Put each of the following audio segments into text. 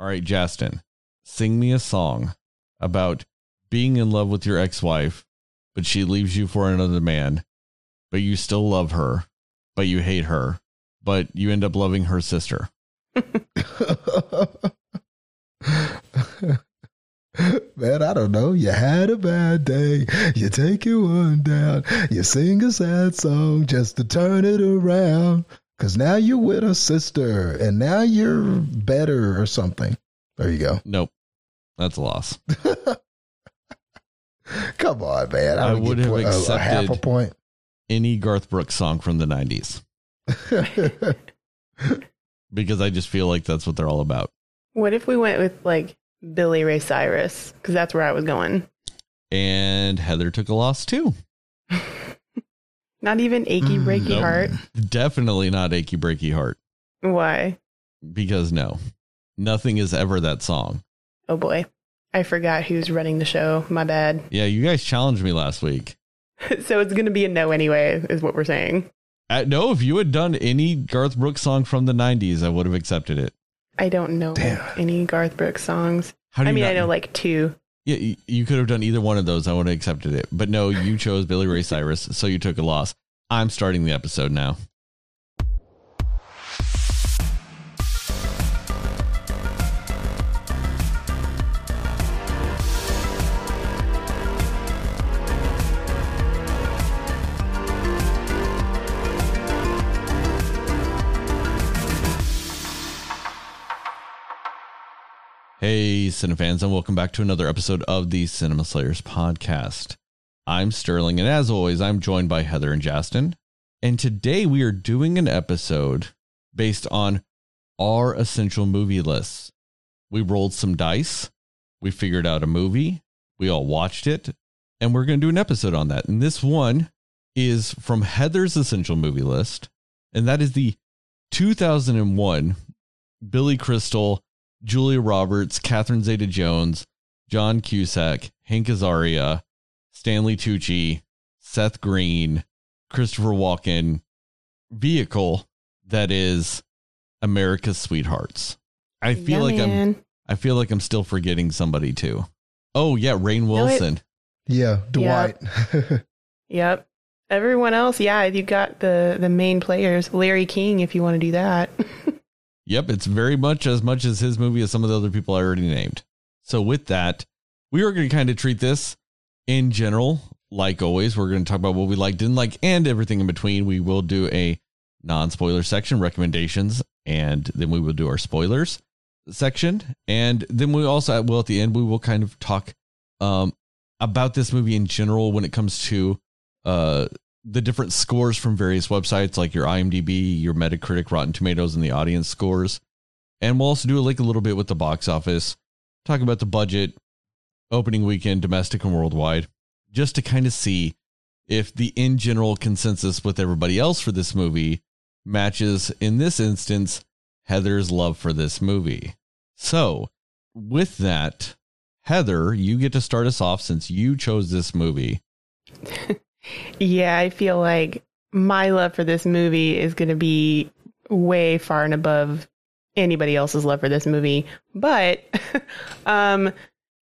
All right, Justin, sing me a song about being in love with your ex-wife, but she leaves you for another man, but you still love her, but you hate her, but you end up loving her sister. Man, I don't know. You had a bad day. You take your one down. You sing a sad song just to turn it around. Cause now you're with a sister and now you're better or something. There you go. Nope. That's a loss. Come on, man. I would have a- a, half a point. Any Garth Brooks song from the 90s because I just feel like that's what they're all about. What if we went with like Billy Ray Cyrus? Because that's where I was going. And Heather took a loss too. Not even achy Mm, breaky nope. heart. Definitely not Achy Breaky Heart Why? because no, nothing is ever that song. Oh boy. I forgot who's running the show. My bad. Yeah, you guys challenged me last week. so it's going to be a no anyway, is what we're saying. Uh, no, if you had done any Garth Brooks song from the 90s, I would have accepted it. I don't know Damn. any Garth Brooks songs. How do I mean, not- I know like two. Yeah, you could have done either one of those. I would have accepted it. But no, you chose Billy Ray Cyrus, so you took a loss. I'm starting the episode now. Hey, Cinefans, and welcome back to another episode of the Cinema Slayers podcast. I'm Sterling, and as always, I'm joined by Heather and Justin. And today we are doing an episode based on our essential movie lists. We rolled some dice, we figured out a movie, we all watched it, and we're going to do an episode on that. And this one is from Heather's essential movie list, and that is the 2001 Billy Crystal Julia Roberts, Catherine Zeta Jones, John Cusack, Hank Azaria, Stanley Tucci, Seth Green, Christopher Walken vehicle that is America's Sweethearts. I feel Yeah, like I'm. I feel like I'm still forgetting somebody too. Oh yeah, Rainn No, it- Wilson. yeah, Dwight. Yep. Everyone else, yeah, you got the the main players. Larry King, if you want to do that. Yep, it's very much as much as his movie as some of the other people I already named. So with that, we are going to kind of treat this in general, like always. We're going to talk about what we like, didn't like, and everything in between. We will do a non-spoiler section, recommendations, and then we will do our spoilers section, and then we also will at the end we will kind of talk um about this movie in general when it comes to uh the different scores from various websites like your IMDb, your Metacritic, Rotten Tomatoes, and the audience scores. And we'll also do a link a little bit with the box office, talk about the budget, opening weekend, domestic and worldwide, just to kind of see if the in general consensus with everybody else for this movie matches, in this instance, Heather's love for this movie. So, with that, Heather, you get to start us off since you chose this movie. yeah, I feel like my love for this movie is going to be way far and above anybody else's love for this movie. But um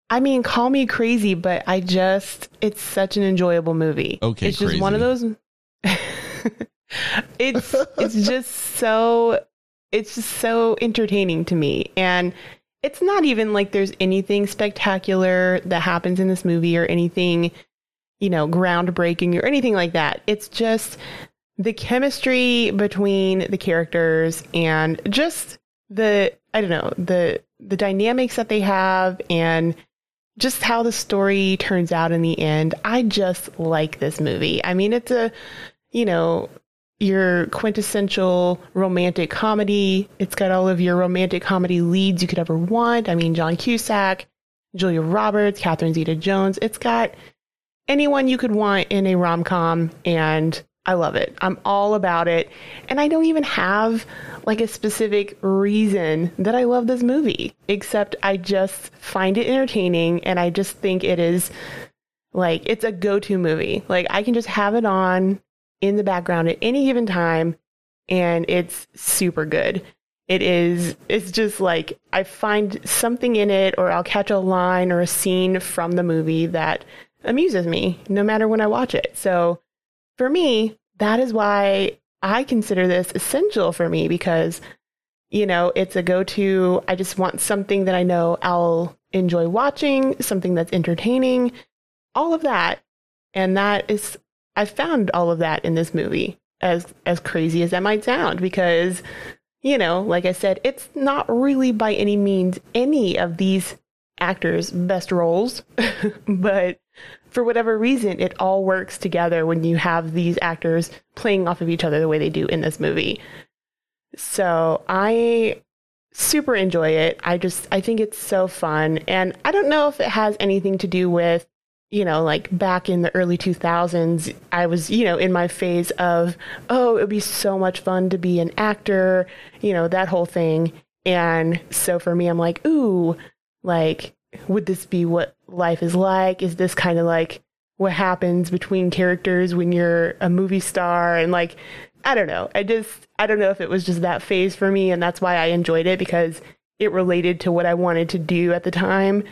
I mean, call me crazy, but I just it's such an enjoyable movie. Okay, It's just one of those It's it's just so it's just so entertaining to me and it's not even like there's anything spectacular that happens in this movie or anything you know groundbreaking or anything like that. It's just the chemistry between the characters and just the i don't know the the dynamics that they have and just how the story turns out in the end. I just like this movie. I mean it's a you know your quintessential romantic comedy. It's got all of your romantic comedy leads you could ever want. I mean john cusack julia roberts catherine zeta jones it's got anyone you could want in a rom com, and I love it. I'm all about it. And I don't even have like a specific reason that I love this movie, except I just find it entertaining and I just think it is like it's a go to movie. Like I can just have it on in the background at any given time and it's super good. it is it's just like I find something in it or I'll catch a line or a scene from the movie that amuses me no matter when I watch it. So for me, that is why I consider this essential for me because you know, it's a go-to. I just want something that I know I'll enjoy watching, something that's entertaining, all of that. And that is I found all of that in this movie. As as crazy as that might sound because you know, like I said, it's not really by any means any of these actors' best roles, but for whatever reason, it all works together when you have these actors playing off of each other the way they do in this movie. So I super enjoy it. I just, I think it's so fun. And I don't know if it has anything to do with you know, like back in the early 2000s, I was, you know, in my phase of, oh, it would be so much fun to be an actor, you know, that whole thing. And so for me, I'm like, ooh, like, would this be what life is like? Is this kind of like what happens between characters when you're a movie star? And like, I don't know. I just, I don't know if it was just that phase for me. And that's why I enjoyed it because it related to what I wanted to do at the time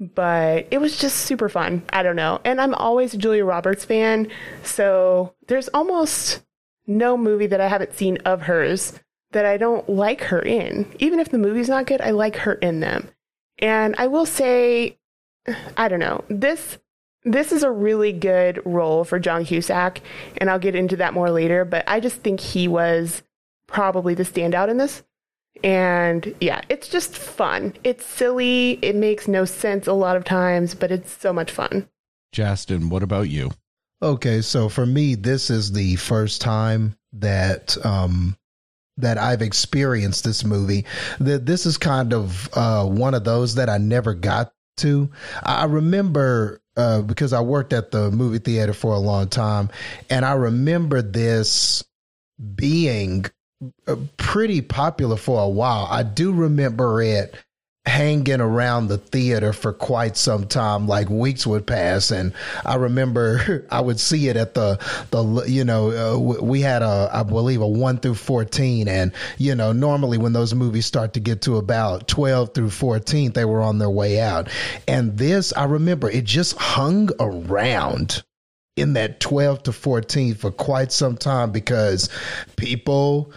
but it was just super fun. I don't know. And I'm always a Julia Roberts fan, so there's almost no movie that I haven't seen of hers that I don't like her in. Even if the movie's not good, I like her in them. And I will say I don't know. This this is a really good role for John Cusack, and I'll get into that more later, but I just think he was probably the standout in this. And yeah, it's just fun. It's silly. It makes no sense a lot of times, but it's so much fun. Justin, what about you? Okay, so for me, this is the first time that um, that I've experienced this movie. That this is kind of uh, one of those that I never got to. I remember uh, because I worked at the movie theater for a long time, and I remember this being uh, pretty popular for a while. I do remember it hanging around the theater for quite some time like weeks would pass. And i remember i would see it at the the you know uh, we had a i believe a 1 through 14 and you know normally when those movies start to get to about 12 through 14 they were on their way out. And this i remember it just hung around in that 12 to 14 for quite some time because people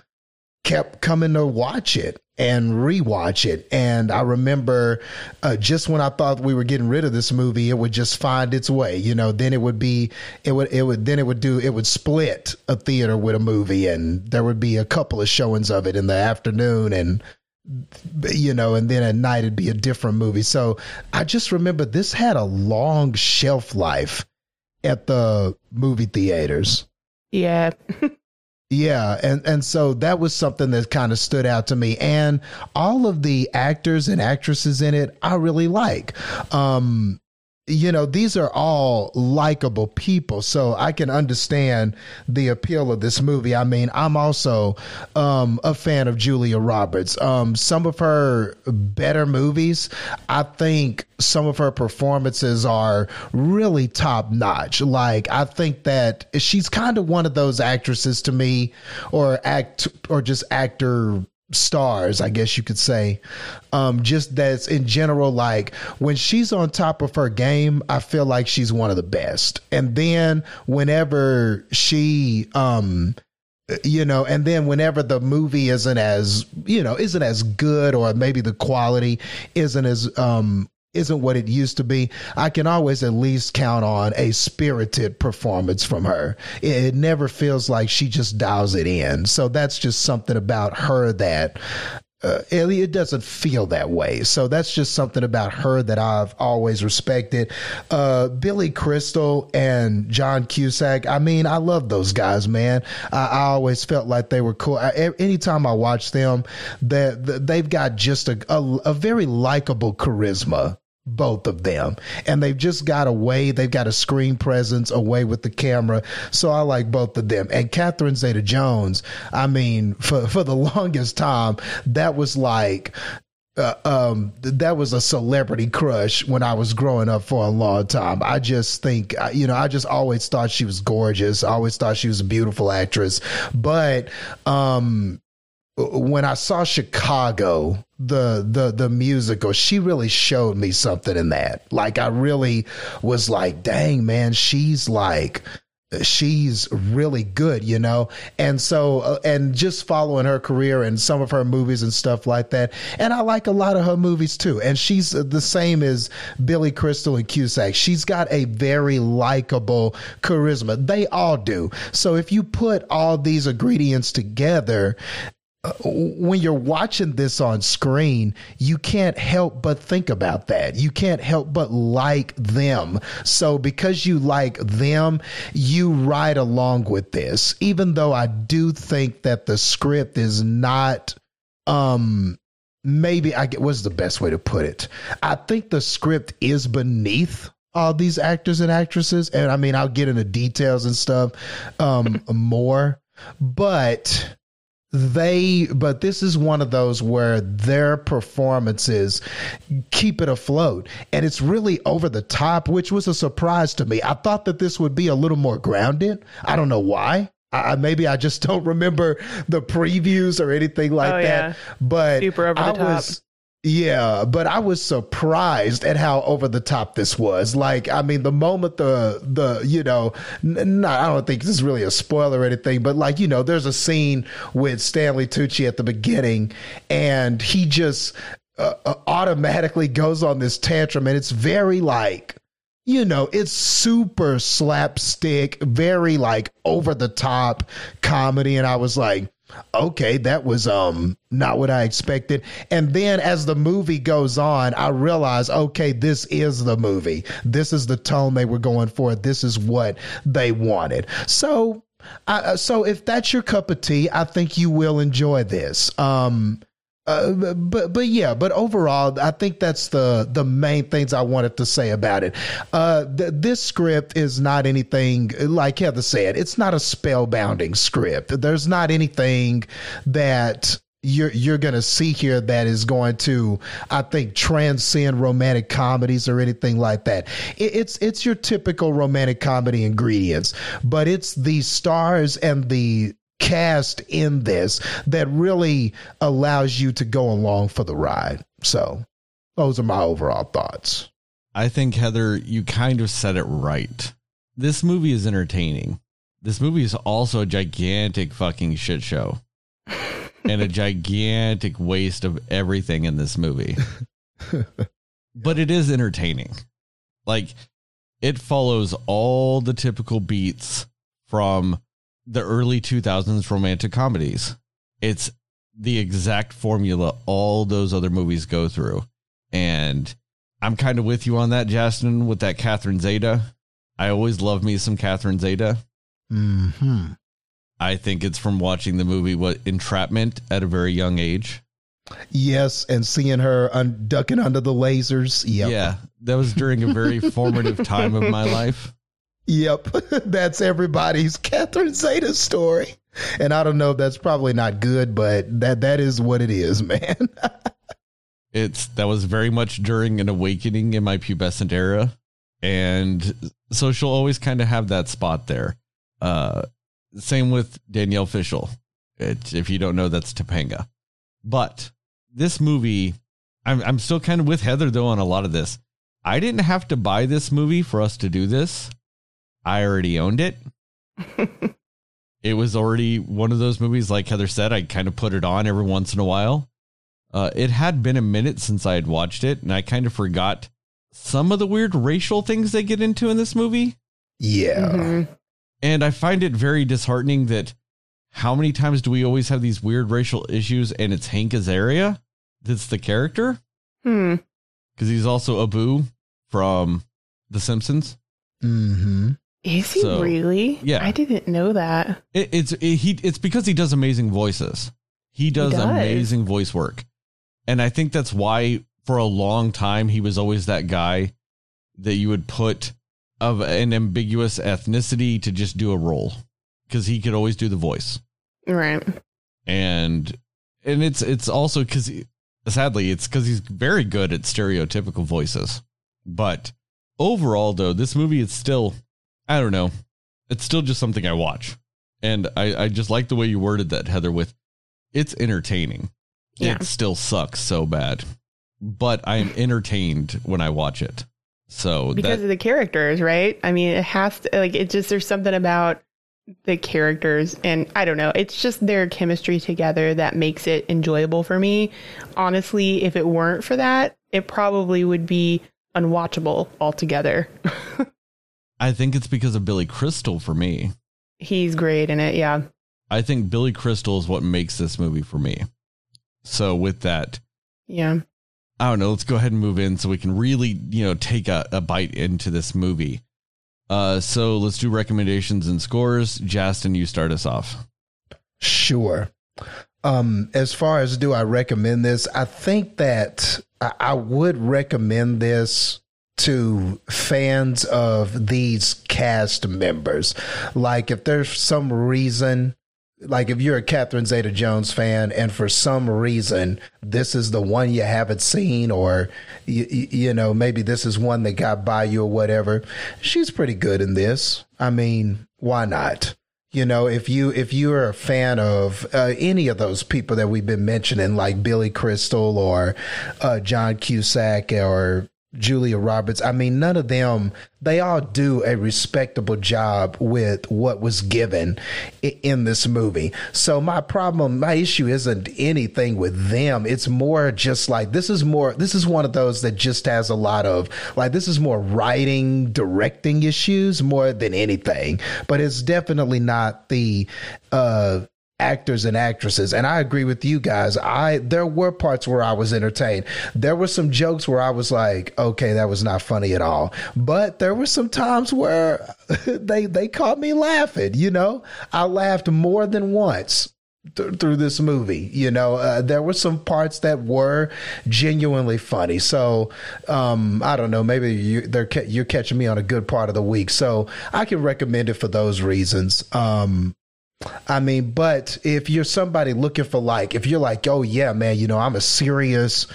kept coming to watch it and rewatch it. And I remember uh, just when I thought we were getting rid of this movie, it would just find its way. You know, then it would be, it would, it would, then it would do, it would split a theater with a movie, and there would be a couple of showings of it in the afternoon, and you know, and then at night it'd be a different movie. So I just remember this had a long shelf life at the movie theaters. Yeah. Yeah, and and so that was something that kind of stood out to me, and all of the actors and actresses in it, I really like. Um, you know, these are all likable people, so I can understand the appeal of this movie. I mean, I'm also um, a fan of Julia Roberts. Um, some of her better movies, I think some of her performances are really top notch. Like, I think that she's kind of one of those actresses to me, or act, or just actor stars, I guess you could say. Um, just that's in general, like when she's on top of her game, I feel like she's one of the best. And then whenever she, um, you know, and then whenever the movie isn't as, you know, isn't as good or maybe the quality isn't as um isn't what it used to be, I can always at least count on a spirited performance from her. It, never feels like she just dials it in. So that's just something about her that uh, it doesn't feel that way. So that's just something about her that I've always respected. Uh, Billy Crystal and John Cusack. I mean, I love those guys, man. I, I always felt like they were cool. I, anytime I watch them, that they've got just a, a, a very likable charisma both of them and they've just got a way they've got a screen presence away with the camera so i like both of them and catherine zeta jones i mean for for the longest time that was like uh, um, that was a celebrity crush when I was growing up for a long time. I just think, you know, I just always thought she was gorgeous. I always thought she was a beautiful actress. But, um, when I saw Chicago, the the the musical, she really showed me something in that. Like I really was like, dang man, she's like she's really good, you know? And so, uh, and just following her career and some of her movies and stuff like that. And I like a lot of her movies too. And she's the same as Billy Crystal and Cusack. She's got a very likable charisma. They all do. So if you put all these ingredients together, when you're watching this on screen, you can't help but think about that. You can't help but like them. So because you like them, you ride along with this. Even though I do think that the script is not um maybe I get what's the best way to put it? I think the script is beneath all these actors and actresses. And I mean I'll get into details and stuff um more. But they but this is one of those where their performances keep it afloat and it's really over the top which was a surprise to me i thought that this would be a little more grounded i don't know why I, maybe I just don't remember the previews or anything like Oh, that. yeah. But Super over the I top. was yeah, but I was surprised at how over the top this was. Like, I mean, the moment the the you know, n- not, I don't think this is really a spoiler or anything, but like you know, there's a scene with Stanley Tucci at the beginning, and he just uh, uh, automatically goes on this tantrum, and it's very like you know, it's super slapstick, very like over the top comedy. And I was like, okay, that was um not what I expected. And then as the movie goes on, I realize, okay, this is the movie. This is the tone they were going for. This is what they wanted. So I, so if that's your cup of tea, I think you will enjoy this. Um, uh, but but yeah, but overall, I think that's the the main things I wanted to say about it. Uh, th- this script is not anything like Heather said. It's not a spellbounding script. There's not anything that you're you're gonna see here that is going to, I think, transcend romantic comedies or anything like that. It, it's it's your typical romantic comedy ingredients, but it's the stars and the cast in this that really allows you to go along for the ride. So those are my overall thoughts. I think Heather, you kind of said it right. This movie is entertaining. This movie is also a gigantic fucking shit show. and a gigantic waste of everything in this movie. but it is entertaining. Like it follows all the typical beats from the early 2000s romantic comedies. It's the exact formula all those other movies go through. And I'm kind of with you on that, Justin, with that Catherine Zeta. I always love me some Catherine Zeta. Hmm. I think it's from watching the movie what Entrapment at a very young age. Yes, and seeing her un- ducking under the lasers. Yep. Yeah, that was during a very formative time of my life. Yep. that's everybody's Catherine Zeta story. And I don't know if that's probably not good, but that that is what it is, man. It's that was very much during an awakening in my pubescent era, and so she'll always kind of have that spot there. Uh, same with Danielle Fishel. It, if you don't know, that's Topanga. But this movie, I'm I'm still kind of with Heather though on a lot of this. I didn't have to buy this movie for us to do this. I already owned it. it was already one of those movies, like Heather said, I kind of put it on every once in a while. Uh, it had been a minute since I had watched it, and I kind of forgot some of the weird racial things they get into in this movie. yeah. Mhm. And I find it very disheartening that how many times do we always have these weird racial issues and it's Hank Azaria that's the character? Hmm. Because he's also Abu from The Simpsons. Mm-hmm. Is he So, really? yeah. I didn't know that. It, it's it, he. It's because he does amazing voices. He does, does. amazing voice work, and I think that's why for a long time he was always that guy that you would put of an ambiguous ethnicity to just do a role because he could always do the voice, Right. and and it's it's also because sadly it's because he's very good at stereotypical voices, but overall though this movie is still I don't know it's still just something I watch. And I, I just like the way you worded that, Heather, with it's entertaining. Yeah. It still sucks so bad, but I am entertained when I watch it. So because that, of the characters, right? I mean, it has to like it just there's something about the characters and I don't know, it's just their chemistry together that makes it enjoyable for me. Honestly, if it weren't for that, it probably would be unwatchable altogether. I think it's because of Billy Crystal for me. He's great in it, yeah. I think Billy Crystal is what makes this movie for me. So with that, Yeah. I don't know. Let's go ahead and move in so we can really, you know, take a, a bite into this movie. Uh, so let's do recommendations and scores. Justin, you start us off. Sure. Um, as far as do I recommend this, I think that I, I would recommend this to fans of these cast members. Like if there's some reason like if you're a Catherine Zeta Jones fan and for some reason this is the one you haven't seen or you, you, know maybe this is one that got by you or whatever she's pretty good in this i mean why not you know if you if you're a fan of uh, any of those people that we've been mentioning like billy crystal or uh, john cusack or Julia Roberts. I mean, none of them, they all do a respectable job with what was given in this movie. So my problem, my issue isn't anything with them. It's more just like, this is more, this is one of those that just has a lot of, like, this is more writing, directing issues more than anything. But it's definitely not the, uh, actors and actresses. And I agree with you guys. I there were parts where I was entertained. There were some jokes where I was like, okay, that was not funny at all. But there were some times where they they caught me laughing, you know? I laughed more than once. Th- through this movie, you know, uh, there were some parts that were genuinely funny. So, um, I don't know, maybe you, they're ca- you're catching me on a good part of the week. So I can recommend it for those reasons. Um, I mean, but if you're somebody looking for like, if you're like, oh yeah, man, you know, I'm a serious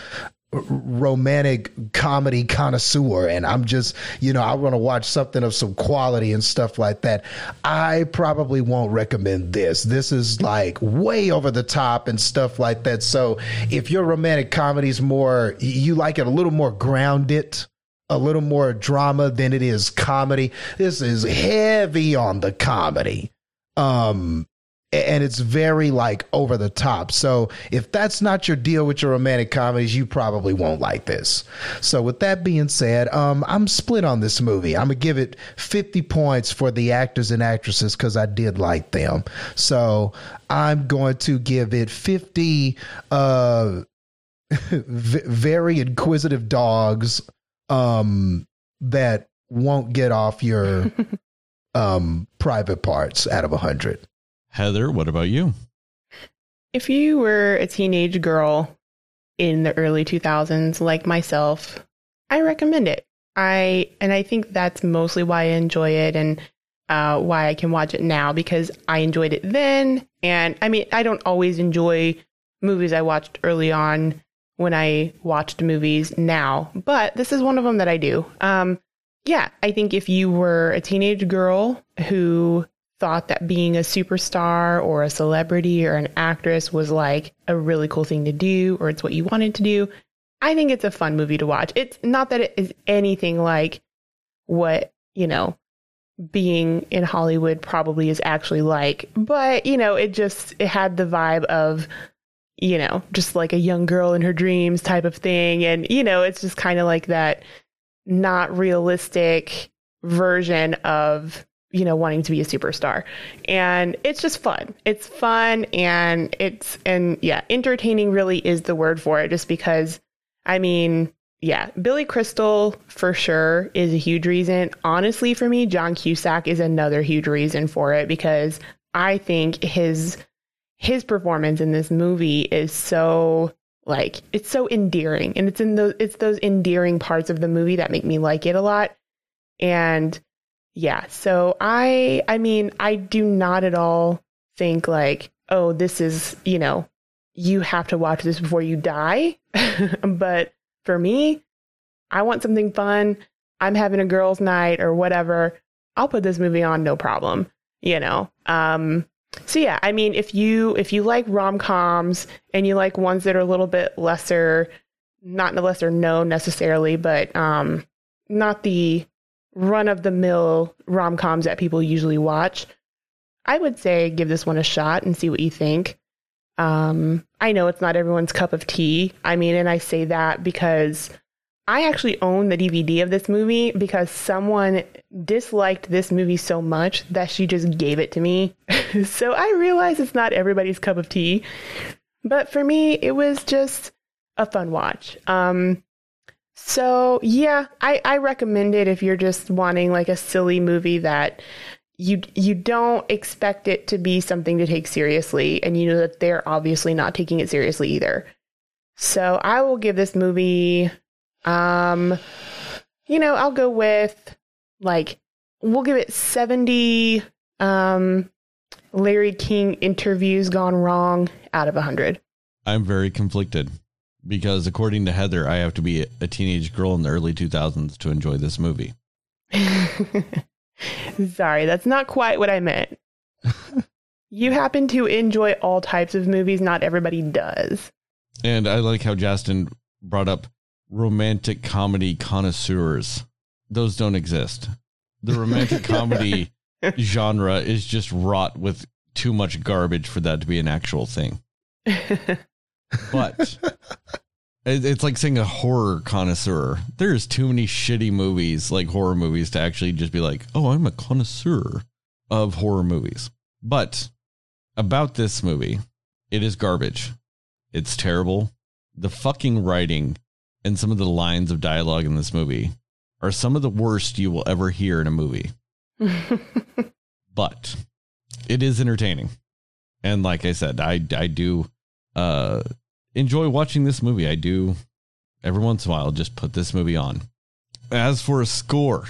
romantic comedy connoisseur and I'm just, you know, I want to watch something of some quality and stuff like that. I probably won't recommend this. This is like way over the top and stuff like that. So if your romantic comedies more, you like it a little more grounded, a little more drama than it is comedy. This is heavy on the comedy um and it's very like over the top. So if that's not your deal with your romantic comedies, you probably won't like this. So with that being said, um, I'm split on this movie. I'm gonna give it 50 points for the actors and actresses because I did like them. So I'm going to give it 50 uh, very inquisitive dogs um, that won't get off your um, private parts out of 100. Heather, what about you? If you were a teenage girl in the early 2000s like myself, I recommend it. I and I think that's mostly why I enjoy it and uh, why I can watch it now because I enjoyed it then. And I mean, I don't always enjoy movies I watched early on when I watched movies now, but this is one of them that I do. Um, yeah, I think if you were a teenage girl who thought that being a superstar or a celebrity or an actress was like a really cool thing to do or it's what you wanted to do, I think it's a fun movie to watch. It's not that it is anything like what, you know, being in Hollywood probably is actually like, but you know, it just it had the vibe of you know, just like a young girl in her dreams type of thing and you know, it's just kind of like that not realistic version of you know wanting to be a superstar. And it's just fun. It's fun and it's and yeah entertaining really is the word for it just because i mean yeah billy crystal for sure is a huge reason. Honestly for me john cusack is another huge reason for it because i think his his performance in this movie is so like it's so endearing and it's in those it's those endearing parts of the movie that make me like it a lot. And yeah, so I I mean, I do not at all think like, oh, this is, you know, you have to watch this before you die. but for me, I want something fun. I'm having a girls' night or whatever. I'll put this movie on no problem, you know. Um so yeah, I mean, if you if you like rom coms and you like ones that are a little bit lesser, not the lesser known necessarily, but um, not the run of the mill rom coms that people usually watch, I would say give this one a shot and see what you think. Um, I know it's not everyone's cup of tea. I mean, and I say that because I actually own the DVD of this movie because someone disliked this movie so much that she just gave it to me. so I realize it's not everybody's cup of tea, but for me, it was just a fun watch. Um, so yeah, I, I recommend it if you're just wanting like a silly movie that you you don't expect it to be something to take seriously, and you know that they're obviously not taking it seriously either. So I will give this movie, um, you know, I'll go with like we'll give it seventy um, Larry King interviews gone wrong out of a hundred. I'm very conflicted because according to Heather, I have to be a teenage girl in the early 2000s to enjoy this movie. Sorry, that's not quite what I meant. you happen to enjoy all types of movies, not everybody does. And I like how Justin brought up romantic comedy connoisseurs. Those don't exist. The romantic comedy genre is just wrought with too much garbage for that to be an actual thing. But it's like saying a horror connoisseur. There's too many shitty movies, like horror movies, to actually just be like, oh, I'm a connoisseur of horror movies. But about this movie, it is garbage. It's terrible. The fucking writing and some of the lines of dialogue in this movie are some of the worst you will ever hear in a movie. but it is entertaining. And like I said, I I do uh enjoy watching this movie. I do every once in a while just put this movie on. As for a score,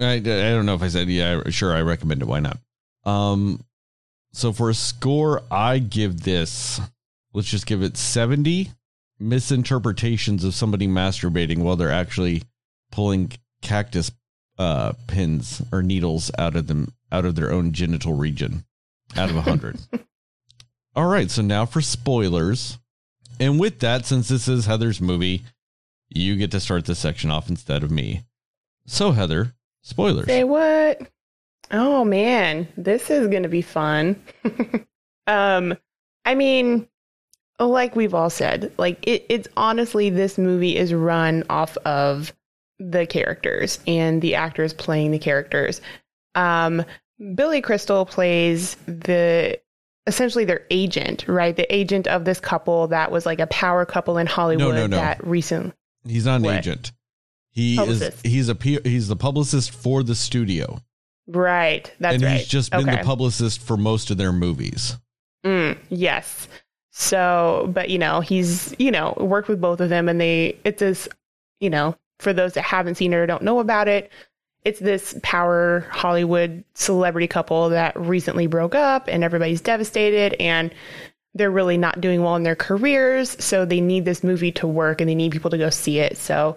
I, I don't know if I said yeah, sure I recommend it. Why not? Um so for a score, I give this let's just give it 70 misinterpretations of somebody masturbating while they're actually pulling cactus uh, pins or needles out of them out of their own genital region out of a hundred. All right, so now for spoilers. And with that, since this is Heather's movie, you get to start this section off instead of me. So Heather, spoilers. Say what? Oh man, this is gonna be fun. um, I mean, like we've all said, like it, it's honestly this movie is run off of the characters and the actors playing the characters. Um, Billy Crystal plays the essentially their agent, right? The agent of this couple that was like a power couple in Hollywood no, no. that recent. He's not an what? agent. He publicist. is he's a he's the publicist for the studio. Right. That's and right. he's just been okay. the publicist for most of their movies. Mm, yes. So, but you know, he's, you know, worked with both of them and they it's this, you know, for those that haven't seen it or don't know about it, it's this power Hollywood celebrity couple that recently broke up and everybody's devastated and they're really not doing well in their careers. So they need this movie to work and they need people to go see it. So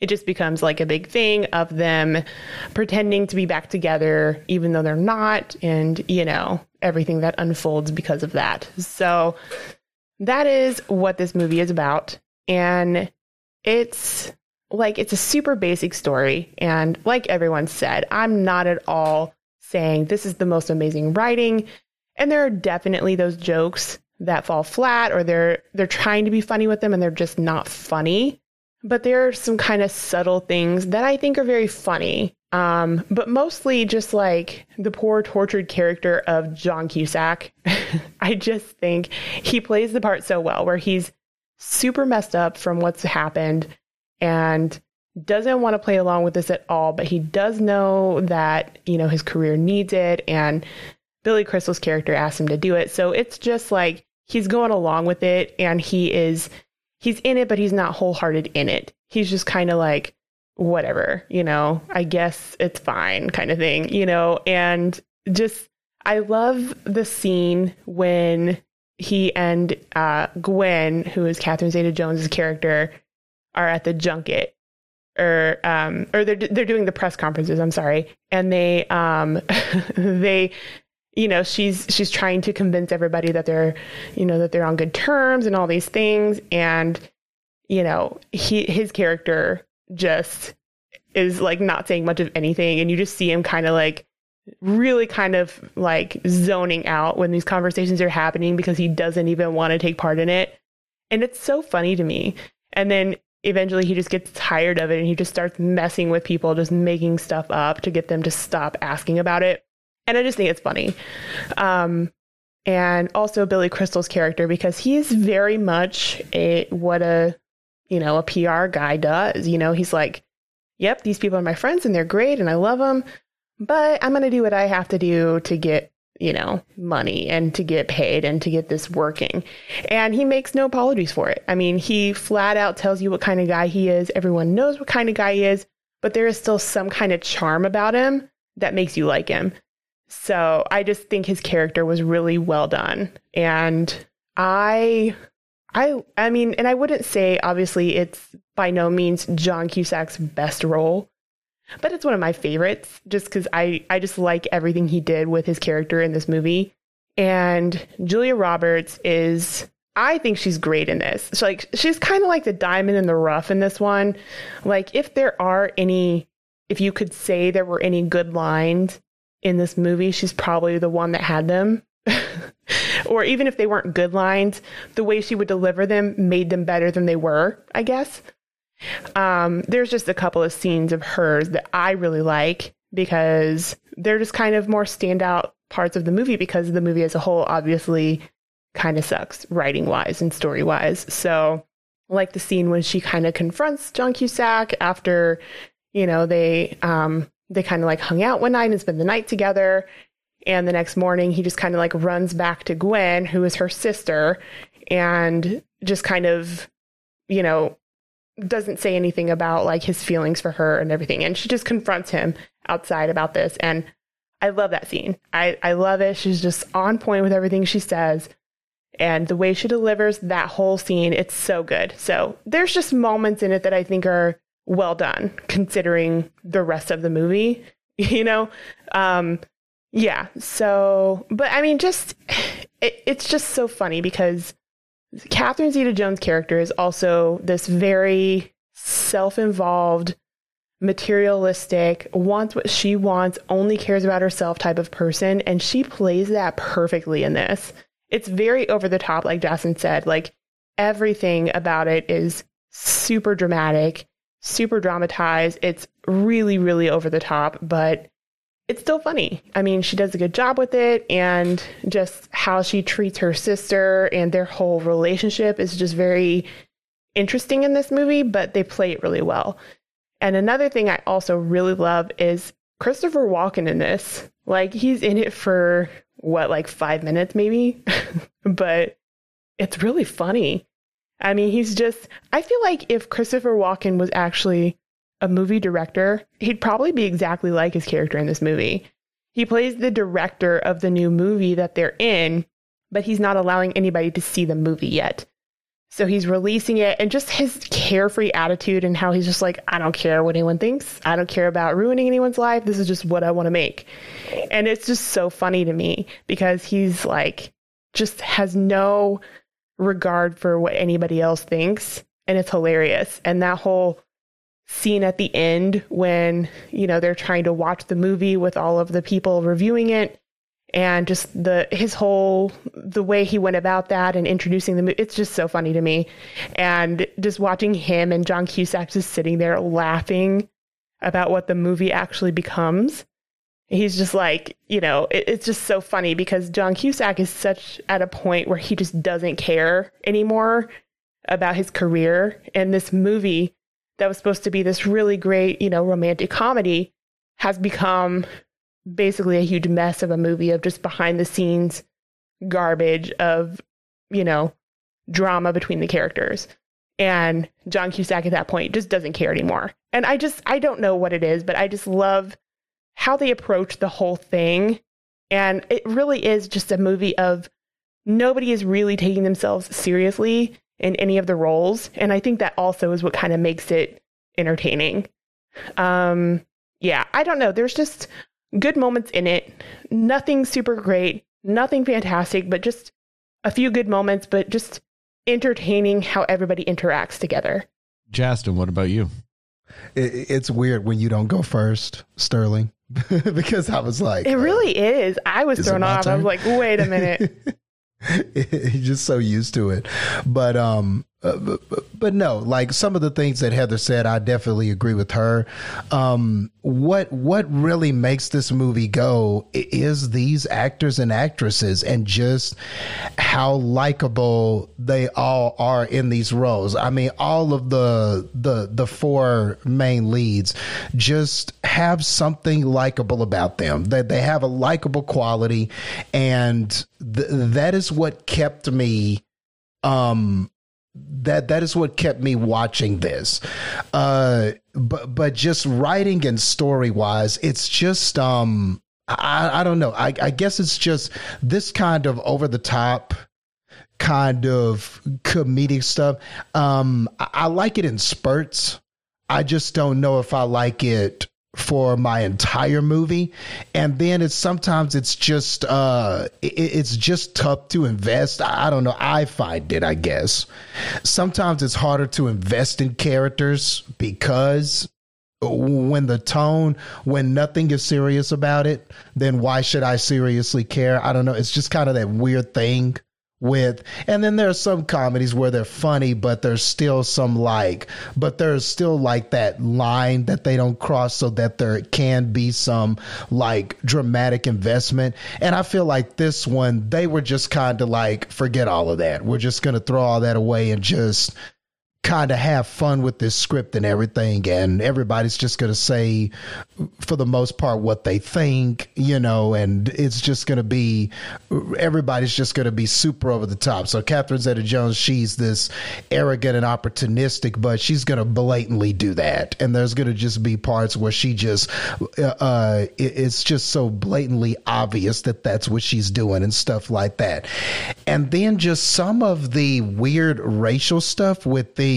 it just becomes like a big thing of them pretending to be back together, even though they're not. And, you know, everything that unfolds because of that. So that is what this movie is about. And it's like it's a super basic story. And like everyone said, I'm not at all saying this is the most amazing writing. And there are definitely those jokes that fall flat or they're they're trying to be funny with them and they're just not funny. But there are some kind of subtle things that I think are very funny. Um, but mostly just like the poor tortured character of John Cusack. I just think he plays the part so well where he's super messed up from what's happened and doesn't want to play along with this at all, but he does know that, you know, his career needs it and Billy Crystal's character asks him to do it. So it's just like he's going along with it and he is he's in it but he's not wholehearted in it. He's just kind of like whatever, you know, I guess it's fine kind of thing, you know, and just I love the scene when he and uh, Gwen, who is Catherine Zeta-Jones's character, are at the junket or um or they're they're doing the press conferences i'm sorry and they um they you know, she's she's trying to convince everybody that they're, you know, that they're on good terms and all these things and you know, he his character just is like not saying much of anything and you just see him kind of like really kind of like zoning out when these conversations are happening because he doesn't even want to take part in it. And it's so funny to me. And then eventually he just gets tired of it and he just starts messing with people, just making stuff up to get them to stop asking about it. And I just think it's funny. Um, and also Billy Crystal's character because he is very much a what a you know a PR guy does. You know, he's like, "Yep, these people are my friends and they're great and I love them, but I'm going to do what I have to do to get you know, money and to get paid and to get this working. And he makes no apologies for it. I mean, he flat out tells you what kind of guy he is. Everyone knows what kind of guy he is, but there is still some kind of charm about him that makes you like him. So I just think his character was really well done. And I I I mean, and I wouldn't say obviously it's by no means John Cusack's best role, but it's one of my favorites just because I, I just like everything he did with his character in this movie. And Julia Roberts is, I think she's great in this. She's like, she's kind of like the diamond in the rough in this one. Like, if there are any, if you could say there were any good lines in this movie, she's probably the one that had them. or even if they weren't good lines, the way she would deliver them made them better than they were, I guess. Um, there's just a couple of scenes of hers that I really like because they're just kind of more standout parts of the movie because the movie as a whole obviously kind of sucks writing wise and story wise. So, like the scene when she kind of confronts John Cusack after, you know, they um they kind of like hung out one night and spent the night together. And the next morning, he just kind of like runs back to Gwen, who is her sister, and just kind of, you know, doesn't say anything about like his feelings for her and everything. And she just confronts him outside about this. And I love that scene. I, I love it. She's just on point with everything she says. And the way she delivers that whole scene, it's so good. So there's just moments in it that I think are well done considering the rest of the movie, you know? Um, yeah. So, but I mean, just, it, it's just so funny because Catherine Zeta Jones' character is also this very self involved, materialistic, wants what she wants, only cares about herself type of person. And she plays that perfectly in this. It's very over the top, like Justin said. Like everything about it is super dramatic, super dramatized. It's really, really over the top, but it's still funny. I mean, she does a good job with it, and just how she treats her sister and their whole relationship is just very interesting in this movie, but they play it really well. And another thing I also really love is Christopher Walken in this. Like, he's in it for what, like five minutes maybe? but it's really funny. I mean, he's just, I feel like if Christopher Walken was actually a movie director, he'd probably be exactly like his character in this movie. He plays the director of the new movie that they're in, but he's not allowing anybody to see the movie yet. So he's releasing it and just his carefree attitude and how he's just like, I don't care what anyone thinks. I don't care about ruining anyone's life. This is just what I want to make. And it's just so funny to me because he's like, just has no regard for what anybody else thinks. And it's hilarious. And that whole scene at the end when you know they're trying to watch the movie with all of the people reviewing it and just the his whole the way he went about that and introducing the movie it's just so funny to me and just watching him and John Cusack just sitting there laughing about what the movie actually becomes he's just like you know it, it's just so funny because John Cusack is such at a point where he just doesn't care anymore about his career and this movie that was supposed to be this really great, you know, romantic comedy has become basically a huge mess of a movie of just behind the scenes garbage of, you know, drama between the characters. And John Cusack at that point just doesn't care anymore. And I just, I don't know what it is, but I just love how they approach the whole thing. And it really is just a movie of nobody is really taking themselves seriously in any of the roles. And I think that also is what kind of makes it entertaining. Um, yeah, I don't know. There's just good moments in it. Nothing super great, nothing fantastic, but just a few good moments, but just entertaining how everybody interacts together. Justin, what about you? It, it's weird when you don't go first, Sterling, because I was like, It really is. I was is thrown off. I was like, wait a minute. He's just so used to it. But um uh, but, but no, like some of the things that Heather said, I definitely agree with her. Um, what what really makes this movie go is these actors and actresses, and just how likable they all are in these roles. I mean, all of the the the four main leads just have something likable about them. That they have a likable quality, and th- that is what kept me um that that is what kept me watching this. Uh but but just writing and story wise it's just um i i don't know. I i guess it's just this kind of over the top kind of comedic stuff. Um I, I like it in spurts. I just don't know if i like it for my entire movie. And then it's sometimes it's just uh it, it's just tough to invest. I, I don't know. I find it i guess. Sometimes it's harder to invest in characters because when the tone when nothing is serious about it then why should i seriously care? I don't know. It's just kind of that weird thing with. And then there are some comedies where they're funny but there's still some like but there's still like that line that they don't cross so that there can be some like dramatic investment. And i feel like this one they were just kind of like forget all of that. We're just going to throw all that away and just kind of have fun with this script and everything and everybody's just going to say for the most part what they think you know and it's just going to be everybody's just going to be super over the top. So catherine zeta-jones she's this arrogant and opportunistic but she's going to blatantly do that. And there's going to just be parts where she just uh, uh it- it's just so blatantly obvious that that's what she's doing and stuff like that. And then just some of the weird racial stuff with the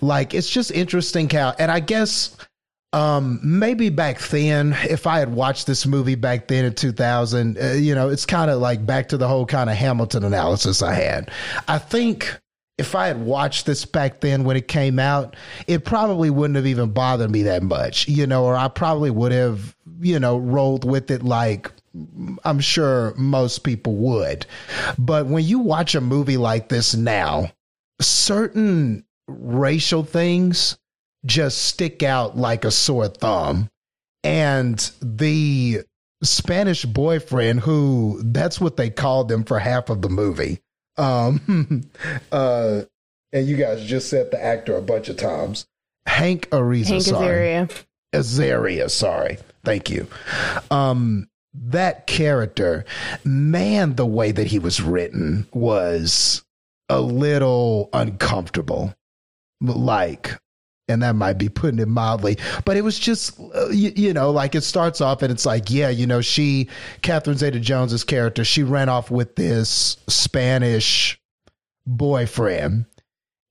like it's just interesting how and i guess um maybe back then if i had watched this movie back then in 2000 uh, you know it's kind of like back to the whole kind of hamilton analysis i had. I think if i had watched this back then when it came out it probably wouldn't have even bothered me that much you know or i probably would have you know rolled with it like i'm sure most people would. But when you watch a movie like this now certain racial things just stick out like a sore thumb. And the Spanish boyfriend, who that's what they called him for half of the movie. Um, uh, and you guys just said the actor a bunch of times. Hank Ariza. Hank sorry. Azaria. Azaria, sorry. Thank you. Um that character, man, the way that he was written was a little uncomfortable. Like and that might be putting it mildly, but it was just, uh, you, you know, like it starts off and it's like, yeah, you know, she, Catherine Zeta Jones's character, she ran off with this Spanish boyfriend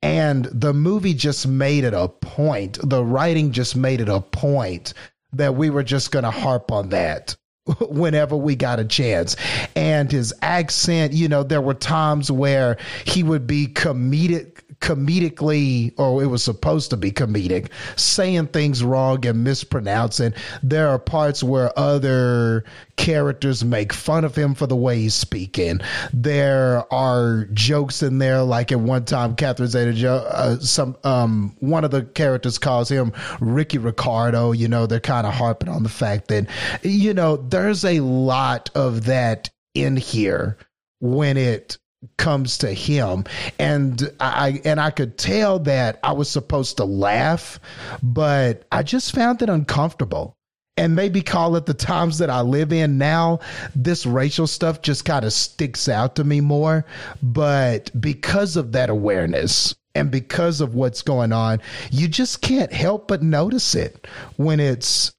and the movie just made it a point the writing just made it a point that we were just going to harp on that whenever we got a chance. And his accent you know there were times where he would be comedic comedically or it was supposed to be comedic saying things wrong and mispronouncing. There are parts where other characters make fun of him for the way he's speaking. There are jokes in there like at one time catherine zeta uh, some um one of the characters calls him ricky ricardo. You know they're kind of harping on the fact that you know there's a lot of that in here when it comes to him. And I and I could tell that I was supposed to laugh but I just found it uncomfortable. And maybe call it the times that I live in now this racial stuff just kind of sticks out to me more. But because of that awareness and because of what's going on you just can't help but notice it when it's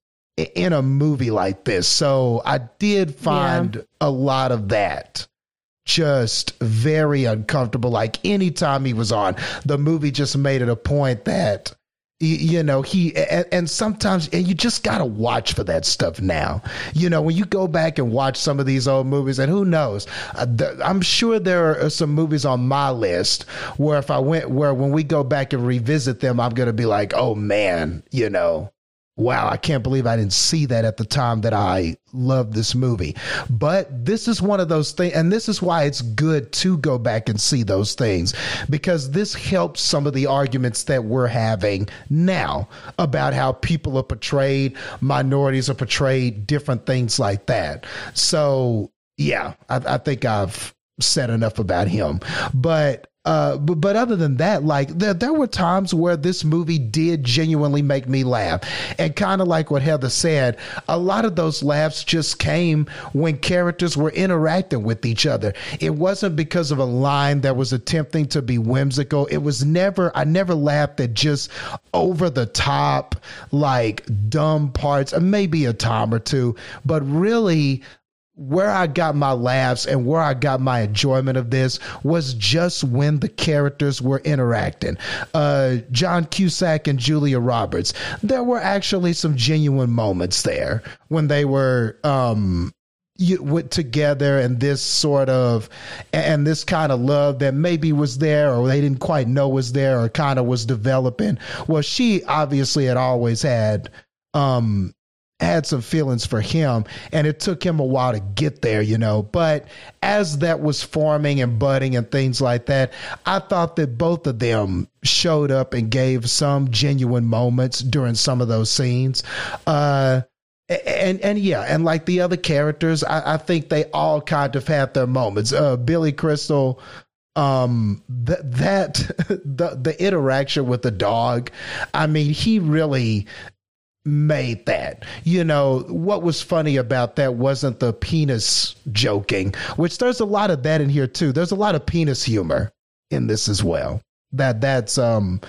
in a movie like this. So I did find a lot of that just very uncomfortable. Like anytime he was on, the movie just made it a point that you know he and, and, sometimes and you just gotta watch for that stuff now you know when you go back and watch some of these old movies and who knows uh, i'm sure there are some movies on my list where if i went where when we go back and revisit them i'm gonna be like oh man you know wow, I can't believe I didn't see that at the time that I loved this movie. But this is one of those things, and this is why it's good to go back and see those things because this helps some of the arguments that we're having now about how people are portrayed, minorities are portrayed, different things like that. So, yeah, I, I think I've said enough about him. But uh, but, but other than that, like there, there were times where this movie did genuinely make me laugh. And kind of like what Heather said, a lot of those laughs just came when characters were interacting with each other. It wasn't because of a line that was attempting to be whimsical. It was never, I never laughed at just over the top, like dumb parts, maybe a time or two, but really where I got my laughs and where I got my enjoyment of this was just when the characters were interacting. Uh, John Cusack and Julia Roberts, there were actually some genuine moments there when they were um, you went together and this sort of and this kind of love that maybe was there or they didn't quite know was there or kind of was developing well she obviously had always had um had some feelings for him and it took him a while to get there you know but as that was forming and budding and things like that i thought that both of them showed up and gave some genuine moments during some of those scenes uh and and yeah, and like the other characters, I, I think they all kind of had their moments. Uh, Billy Crystal, um that that the the interaction with the dog i mean he really made that. You know, what was funny about that wasn't the penis joking, which there's a lot of that in here too. There's a lot of penis humor in this as well. That that's um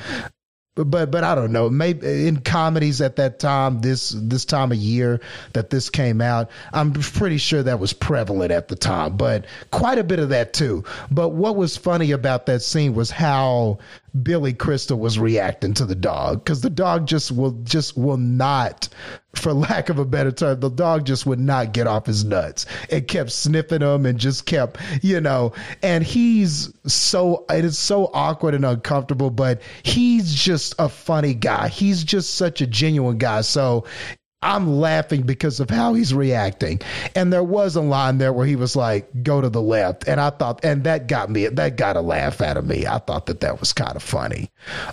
but but I don't know. Maybe in comedies at that time, this this time of year that this came out, I'm pretty sure that was prevalent at the time. But quite a bit of that too. But what was funny about that scene was how Billy Crystal was reacting to the dog because the dog just will just will not, for lack of a better term, the dog just would not get off his nuts. It kept sniffing him and just kept, you know, and he's so it is so awkward and uncomfortable, but he's just a funny guy. He's just such a genuine guy. So I'm laughing because of how he's reacting. And there was a line there where he was like, go to the left. And I thought, and that got me, that got a laugh out of me. I thought that that was kind of funny.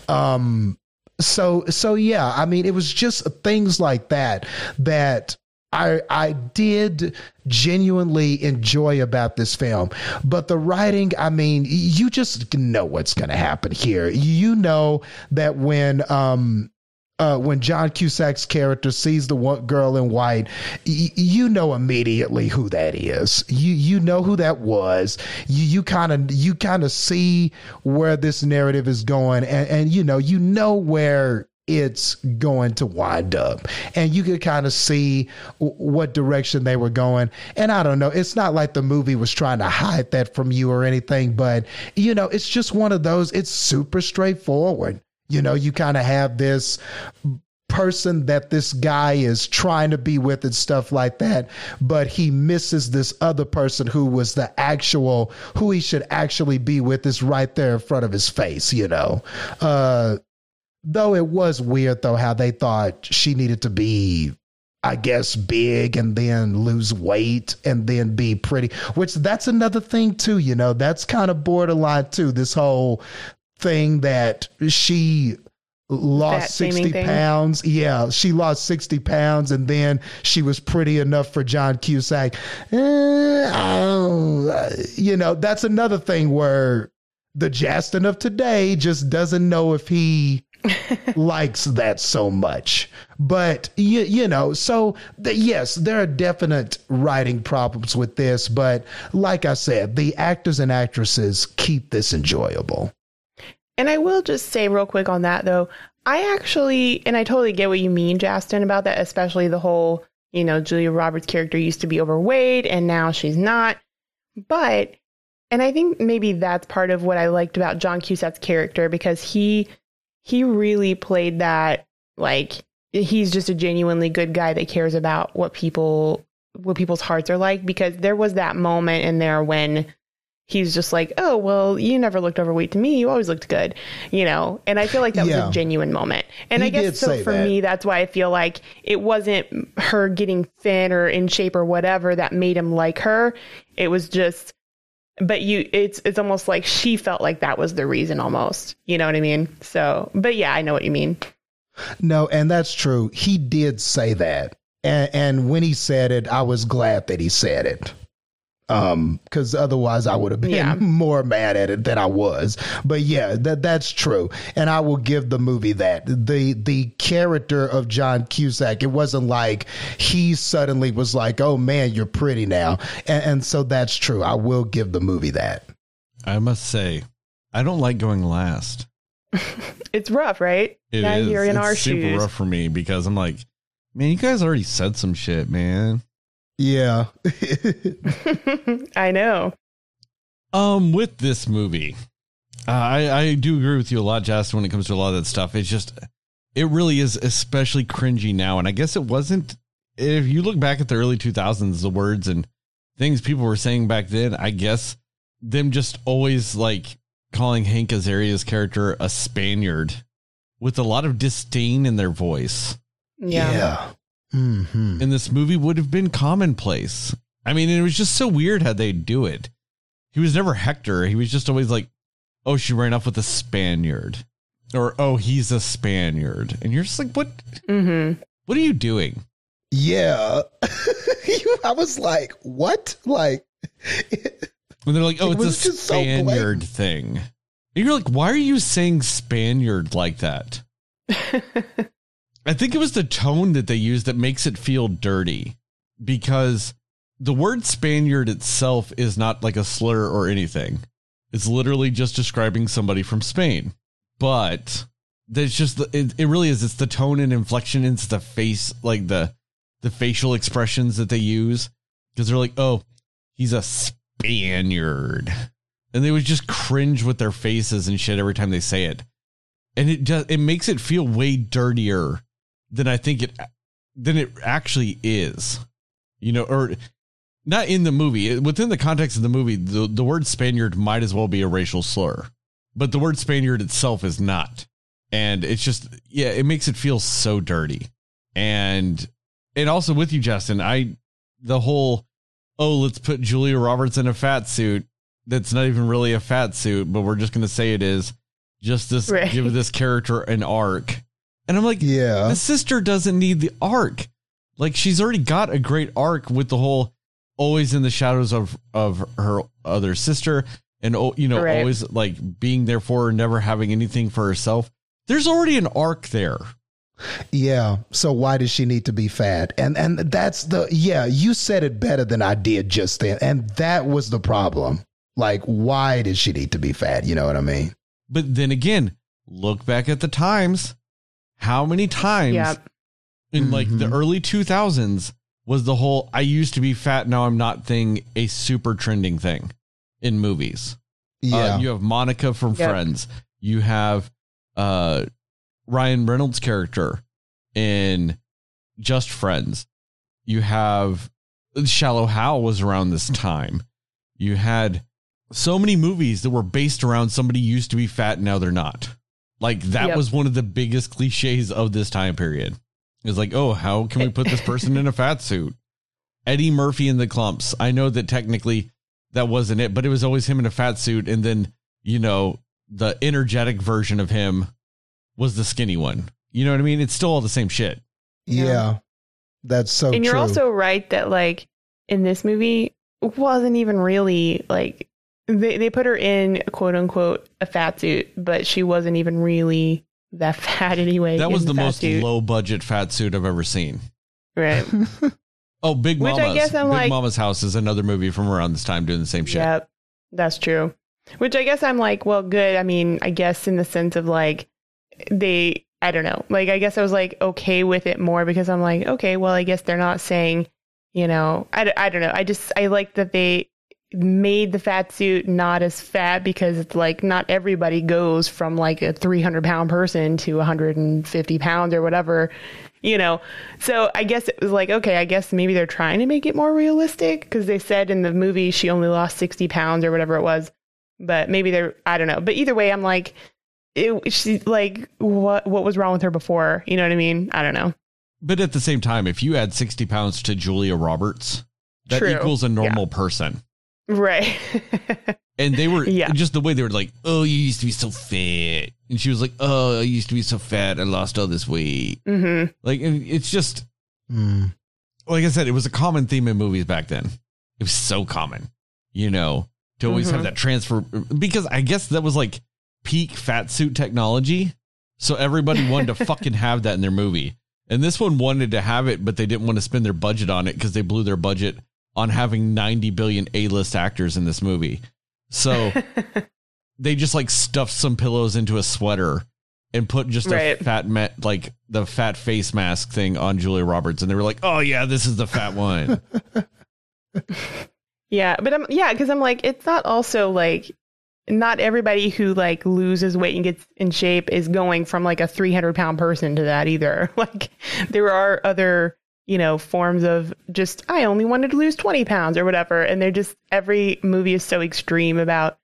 Um, so, so yeah, I mean, it was just things like that that I I did genuinely enjoy about this film. But the writing, I mean, you just know what's going to happen here. You know that when um uh, when John Cusack's character sees the one girl in white, y- you know immediately who that is. You you know who that was. You kind of you kind of see where this narrative is going, and, and you know you know where it's going to wind up. And you could kind of see w- what direction they were going. And I don't know, it's not like the movie was trying to hide that from you or anything, but you know, it's just one of those, it's super straightforward. You know, you kind of have this person that this guy is trying to be with and stuff like that, but he misses this other person who was the actual, who he should actually be with is right there in front of his face, you know. Uh, though it was weird though how they thought she needed to be I guess big and then lose weight and then be pretty, which that's another thing too, you know, that's kind of borderline too. This whole thing that she lost 60 pounds. Yeah, she lost 60 pounds and then she was pretty enough for John Cusack. Eh, oh, you know, that's another thing where the Justin of today just doesn't know if he likes that so much. But you, you know, so the, yes, there are definite writing problems with this, but like I said, the actors and actresses keep this enjoyable. And I will just say real quick on that though, I actually, and I totally get what you mean, Justin, about that, especially the whole, you know, Julia Roberts' character used to be overweight and now she's not. But, and I think maybe that's part of what I liked about John Cusack's character because he he really played that like he's just a genuinely good guy that cares about what people what people's hearts are like because there was that moment in there when he's just like, "Oh, well, you never looked overweight to me. You always looked good." You know, and I feel like that Yeah. was a genuine moment. And He I guess so for that. me that's why I feel like it wasn't her getting thin or in shape or whatever that made him like her. It was just but you it's it's almost like she felt like that was the reason almost. You know what I mean? So, but yeah, I know what you mean. No, and that's true. He did say that. And, and when he said it, I was glad that he said it. Um, because otherwise I would have been Yeah. more mad at it than I was. But yeah, that that's true. And I will give the movie that. The the character of John Cusack, it wasn't like he suddenly was like, Oh man, you're pretty now. And, and so that's true. I will give the movie that. I must say, I don't like going last. It's rough, right? It is. now you're in it's our super shoes. rough for me because I'm like, man, you guys already said some shit, man. Yeah. I know. Um, with this movie, uh, I I do agree with you a lot, Justin. When it comes to a lot of that stuff, it's just it really is especially cringy now. And I guess it wasn't. If you look back at the early 2000s, the words and things people were saying back then, I guess them just always like calling Hank Azaria's character a Spaniard with a lot of disdain in their voice. Yeah. Hmm in this movie would have been commonplace. I mean, it was just so weird how they do it. He was never Hector. He was just always like, "Oh, she ran off with a Spaniard," or "Oh, he's a Spaniard," and you're just like, "What? Mm-hmm. What are you doing?" Yeah. I was like, what? Like, And they're like, "Oh, It it's a was just so Spaniard thing." And you're like, "Why are you saying Spaniard like that?" I think it was the tone that they used that makes it feel dirty because the word Spaniard itself is not like a slur or anything. It's literally just describing somebody from Spain. But there's just the, it, it really is it's the tone and inflection it's the face like the the facial expressions that they use because they're like, "Oh, he's a Spaniard." And they would just cringe with their faces and shit every time they say it. And it does it makes it feel way dirtier than I think it than it actually is. You know, or not in the movie. Within the context of the movie, the, the word Spaniard might as well be a racial slur. But the word Spaniard itself is not. And it's just yeah, it makes it feel so dirty. And and also with you, Justin, I the whole oh, let's put Julia Roberts in a fat suit that's not even really a fat suit, but we're just gonna say it is. Just this Right. give this character an arc. And I'm like, yeah. the sister doesn't need the arc. Like she's already got a great arc with the whole always in the shadows of of her other sister and oh, you know Right. always like being there for her, never having anything for herself. There's already an arc there. Yeah. So why does she need to be fat? And and that's the yeah, you said it better than I did just then. And that was the problem. Like why does she need to be fat? You know what I mean? But then again, look back at the times. How many times Yep. in like the Mhm. early 2000s was the whole I used to be fat now I'm not thing a super trending thing in movies. Yeah. Uh, you have Monica from Yep. Friends. You have uh, Ryan Reynolds' character in Just Friends. You have Shallow Hal was around this time. You had so many movies that were based around somebody used to be fat, now they're not. Like that Yep. was one of the biggest cliches of this time period. It's like, oh, how can we put this person in a fat suit? Eddie Murphy in the Klumps. I know that technically that wasn't it, but it was always him in a fat suit, and then you know the energetic version of him was the skinny one. You know what I mean? It's still all the same shit. yeah. Yeah. That's so and you're also right that like in this movie wasn't even really like they they put her in quote unquote a fat suit, but she wasn't even really that fat anyway. That was the fat most suit. low budget fat suit I've ever seen. right. Oh, Big Which I Mama's. guess I'm Big like- Mama's house is another movie from around this time doing the same shit. Yep, that's true. Which I guess I'm like, well, good. I mean, I guess in the sense of like they, I don't know. Like, I guess I was like okay with it more because I'm like, okay, well, I guess they're not saying, you know, I, I don't know. I just I like that they made the fat suit not as fat because it's like not everybody goes from like a 300 pound person to 150 pounds or whatever you know? So i guess it was like okay i guess maybe they're trying to make it more realistic because they said in the movie she only lost 60 pounds or whatever it was but maybe they're i don't know. But either way i'm like it, she like what what was wrong with her before? You know what i mean? I don't know. But at the same time, if you add 60 pounds to Julia Roberts, that True. equals a normal person. Right And they were Yeah. just the way they were like, oh, you used to be so fat. And she was like, oh, I used to be so fat. I lost all this weight. hmm Like, it's just, Mm. like I said, it was a common theme in movies back then. It was so common, you know, to always have Mhm. that transfer because I guess that was like peak fat suit technology. So everybody wanted to fucking have that in their movie. And this one wanted to have it, but they didn't want to spend their budget on it because they blew their budget on having 90 billion A list actors in this movie. So they just like stuffed some pillows into a sweater and put just a fat ma- like the fat face mask thing on Julia Roberts and they were like, "Oh yeah, this is the fat one." Yeah, but I'm yeah, because I'm like, it's not also like not everybody who like loses weight and gets in shape is going from like a 300 pound person to that either. Like there are other you know forms of just I only wanted to lose 20 pounds or whatever, and they're just every movie is so extreme about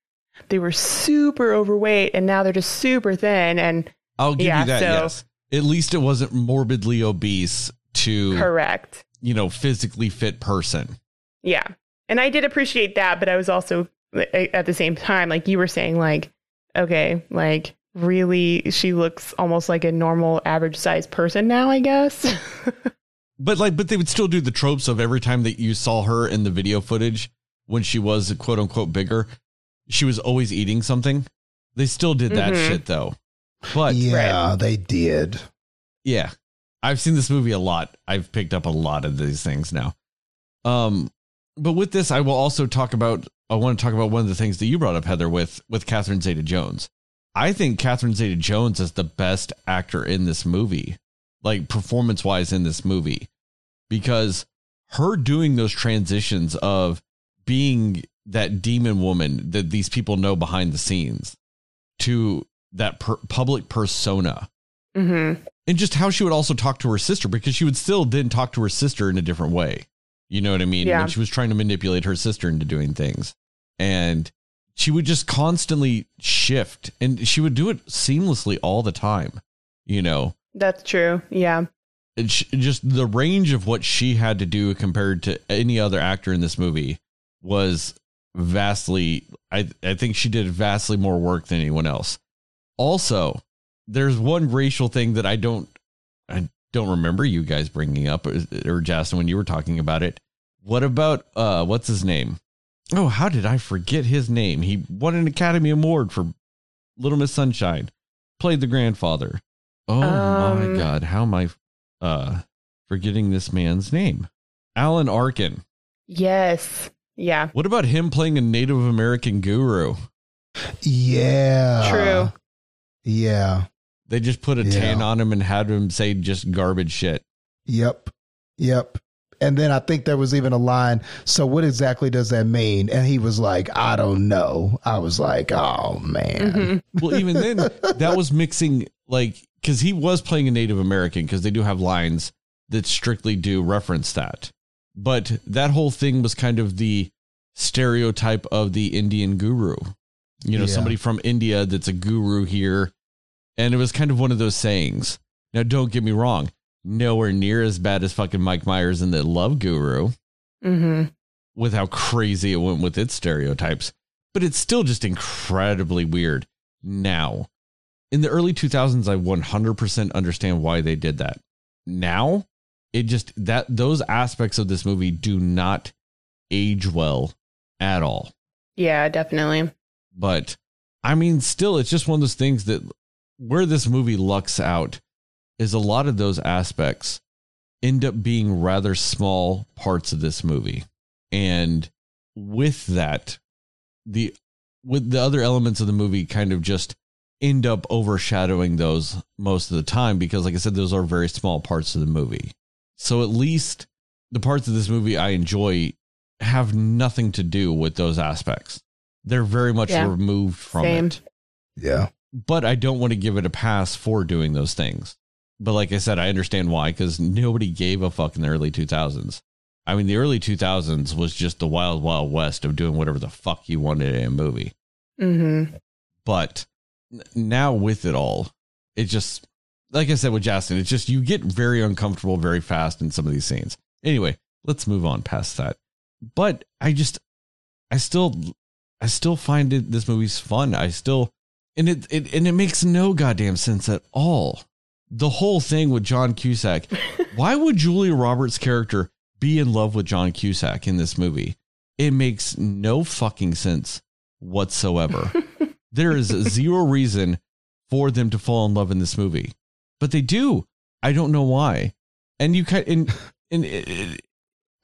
they were super overweight and now they're just super thin and I'll give Yeah, you that. so- yes. At least it wasn't morbidly obese to correct. you know physically fit person. Yeah. And I did appreciate that, but I was also at the same time, like you were saying, like, okay, like really, she looks almost like a normal average sized person now, I guess. But like, but they would still do the tropes of every time that you saw her in the video footage when she was quote unquote bigger, she was always eating something. They still did that Mhm. shit though. But yeah, they did. yeah, I've seen this movie a lot. I've picked up a lot of these things now. Um, but with this, I will also talk about. I want to talk about one of the things that you brought up, Heather, with with Catherine Zeta Jones. I think Catherine Zeta Jones is the best actor in this movie, like performance wise in this movie, because her doing those transitions of being that demon woman that these people know behind the scenes to that per- public persona hmm and just how she would also talk to her sister because she would still then talk to her sister in a different way. You know what I mean? Yeah. When she was trying to manipulate her sister into doing things. And she would just constantly shift and she would do it seamlessly all the time. You know, That's true. Yeah. just the range of what she had to do compared to any other actor in this movie was vastly I I think she did vastly more work than anyone else. Also, there's one racial thing that I don't I don't remember you guys bringing up or, or Justin when you were talking about it. What about uh what's his name? Oh, how did I forget his name? He won an Academy Award for Little Miss Sunshine. Played the grandfather. Oh my Um, god, how am I uh forgetting this man's name? Alan Arkin. Yes. Yeah. What about him playing a Native American guru? Yeah. True. Yeah. They just put a Yeah. tan on him and had him say just garbage shit. Yep. Yep. And then I think there was even a line. So what exactly does that mean? And he was like, I don't know. I was like, oh man. hmm Well, even then, that was mixing like because he was playing a Native American because they do have lines that strictly do reference that. But that whole thing was kind of the stereotype of the Indian guru. You know, Yeah. somebody from India that's a guru here. And it was kind of one of those sayings. Now, don't get me wrong, nowhere near as bad as fucking Mike Myers in the Love Guru hmm with how crazy it went with its stereotypes, but it's still just incredibly weird. Now, in the early 2000s, I 100% understand why they did that. Now, it just that those aspects of this movie do not age well at all. Yeah, definitely. But I mean, still, it's just one of those things that where this movie lucks out is a lot of those aspects end up being rather small parts of this movie. And with that, the with the other elements of the movie kind of just end up overshadowing those most of the time because like I said, those are very small parts of the movie. So at least the parts of this movie I enjoy have nothing to do with those aspects. They're very much Yeah. removed from Same. it. Yeah. But I don't want to give it a pass for doing those things. But like I said, I understand why because nobody gave a fuck in the early 2000s. I mean, the early 2000s was just the wild, wild west of doing whatever the fuck you wanted in a movie. Mm-hmm. But n- now with it all, it just, like I said with Justin, it's just you get very uncomfortable very fast in some of these scenes. Anyway, let's move on past that. But I just, I still, I still find it, this movie's fun. I still, and it, it, and it makes no goddamn sense at all. The whole thing with John Cusack. why would Julia Roberts' character be in love with John Cusack in this movie? It makes no fucking sense whatsoever. there is zero reason for them to fall in love in this movie, but they do. I don't know why. And you kind and and it, it,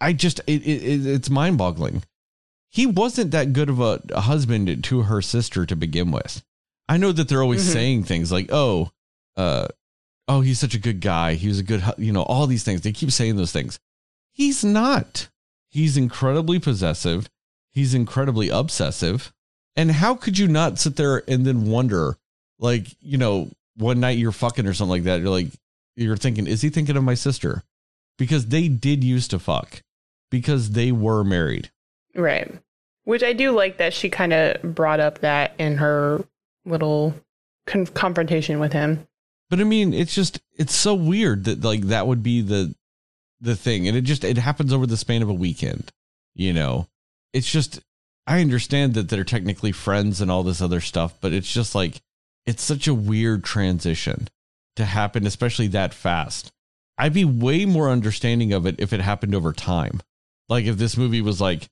I just it, it, it's mind boggling. He wasn't that good of a, a husband to her sister to begin with. I know that they're always Mhm. saying things like, "Oh, uh, oh, he's such a good guy. He was a good, you know, all these things. They keep saying those things. He's not. He's incredibly possessive. He's incredibly obsessive. And how could you not sit there and then wonder, like, you know, one night you're fucking or something like that? You're like, you're thinking, is he thinking of my sister? Because they did used to fuck because they were married. Right. Which I do like that she kind of brought up that in her little con- confrontation with him. But I mean, it's just it's so weird that like that would be the the thing, and it just it happens over the span of a weekend. You know, it's just I understand that they're technically friends and all this other stuff, but it's just like it's such a weird transition to happen, especially that fast. I'd be way more understanding of it if it happened over time. Like if this movie was like,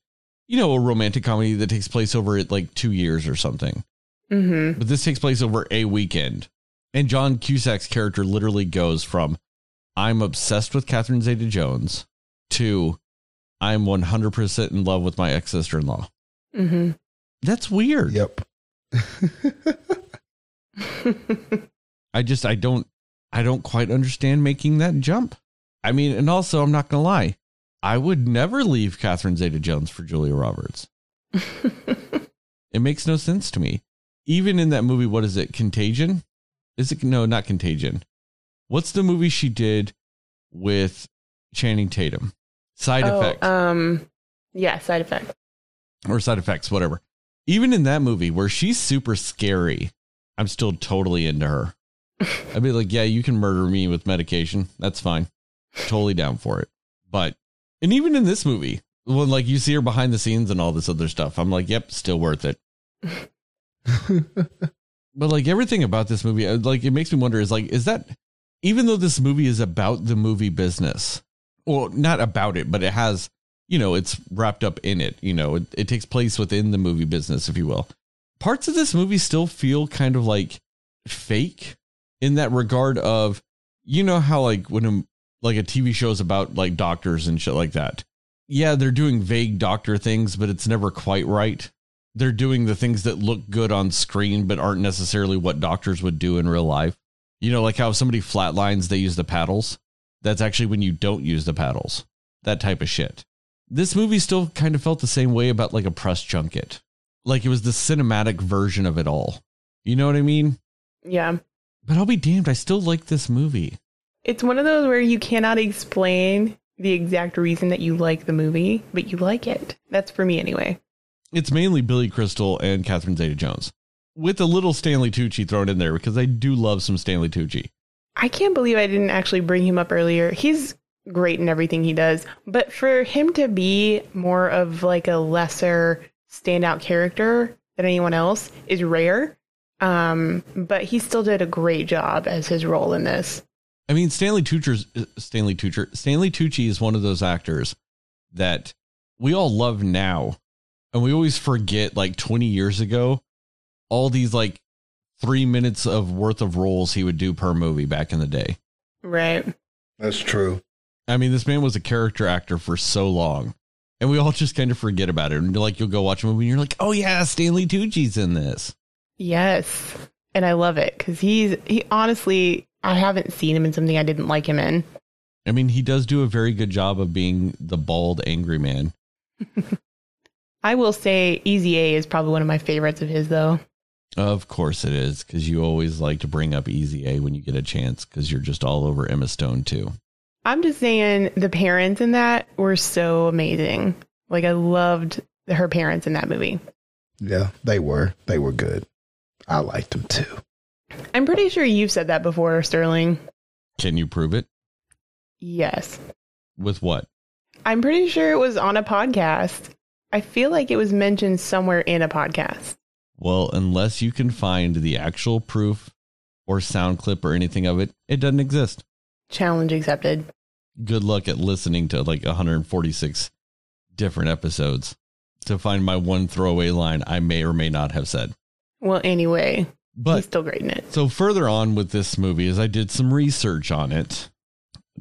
you know, a romantic comedy that takes place over like two years or something Mm-hmm. but this takes place over a weekend. And John Cusack's character literally goes from I'm obsessed with Catherine Zeta Jones to I'm 100% in love with my ex sister in law. Mm-hmm. That's weird. Yep. I just, I don't, I don't quite understand making that jump. I mean, and also, I'm not going to lie, I would never leave Catherine Zeta Jones for Julia Roberts. It makes no sense to me. Even in that movie, what is it? Contagion? Is it no, not Contagion. What's the movie she did with Channing Tatum? Side oh, effect um, yeah, side effect. Or side effects, whatever. Even in that movie where she's super scary, I'm still totally into her. I'd be like, yeah, you can murder me with medication. That's fine. Totally down for it. But, and even in this movie, when like you see her behind the scenes and all this other stuff, I'm like, yep, still worth it. But like everything about this movie, uh, like it makes me wonder is like, is that even though this movie is about the movie business, well, not about it, but it has, you know, it's wrapped up in it. You know, it, it takes place within the movie business, if you will. Parts of this movie still feel kind of like fake in that regard of, you know, how like when a, like a TV show is about like doctors and shit like that. Yeah, they're doing vague doctor things, but it's never quite right they're doing the things that look good on screen but aren't necessarily what doctors would do in real life. You know, like how if somebody flatlines, they use the paddles. That's actually when you don't use the paddles. That type of shit. This movie still kind of felt the same way about like a press junket. Like it was the cinematic version of it all. You know what I mean? Yeah. But I'll be damned, I still like this movie. It's one of those where you cannot explain the exact reason that you like the movie, but you like it. That's for me anyway. It's mainly Billy Crystal and Catherine Zeta Jones. With a little Stanley Tucci thrown in there because I do love some Stanley Tucci. I can't believe I didn't actually bring him up earlier. He's great in everything he does, but for him to be more of like a lesser standout character than anyone else is rare. Um, but he still did a great job as his role in this. I mean, Stanley Tucci's Stanley Tucci. Stanley Tucci is one of those actors that we all love now, and we always forget. Like twenty years ago, all these like three minutes of worth of roles he would do per movie back in the day. Right. That's true. I mean, this man was a character actor for so long, and we all just kind of forget about it. And like, you'll go watch a movie, and you're like, "Oh yeah, Stanley Tucci's in this." Yes. And I love it because he's, he honestly, I haven't seen him in something I didn't like him in. I mean, he does do a very good job of being the bald, angry man. I will say Easy A is probably one of my favorites of his, though. Of course it is, because you always like to bring up Easy A when you get a chance, because you're just all over Emma Stone too. I'm just saying the parents in that were so amazing. Like I loved her parents in that movie. Yeah, they were. They were good. I liked them too. I'm pretty sure you've said that before, Sterling. Can you prove it? Yes. With what? I'm pretty sure it was on a podcast. I feel like it was mentioned somewhere in a podcast. Well, unless you can find the actual proof or sound clip or anything of it, it doesn't exist. Challenge accepted. Good luck at listening to like 146 different episodes to find my one throwaway line I may or may not have said. Well, anyway, But he's still great in it. So further on with this movie is I did some research on it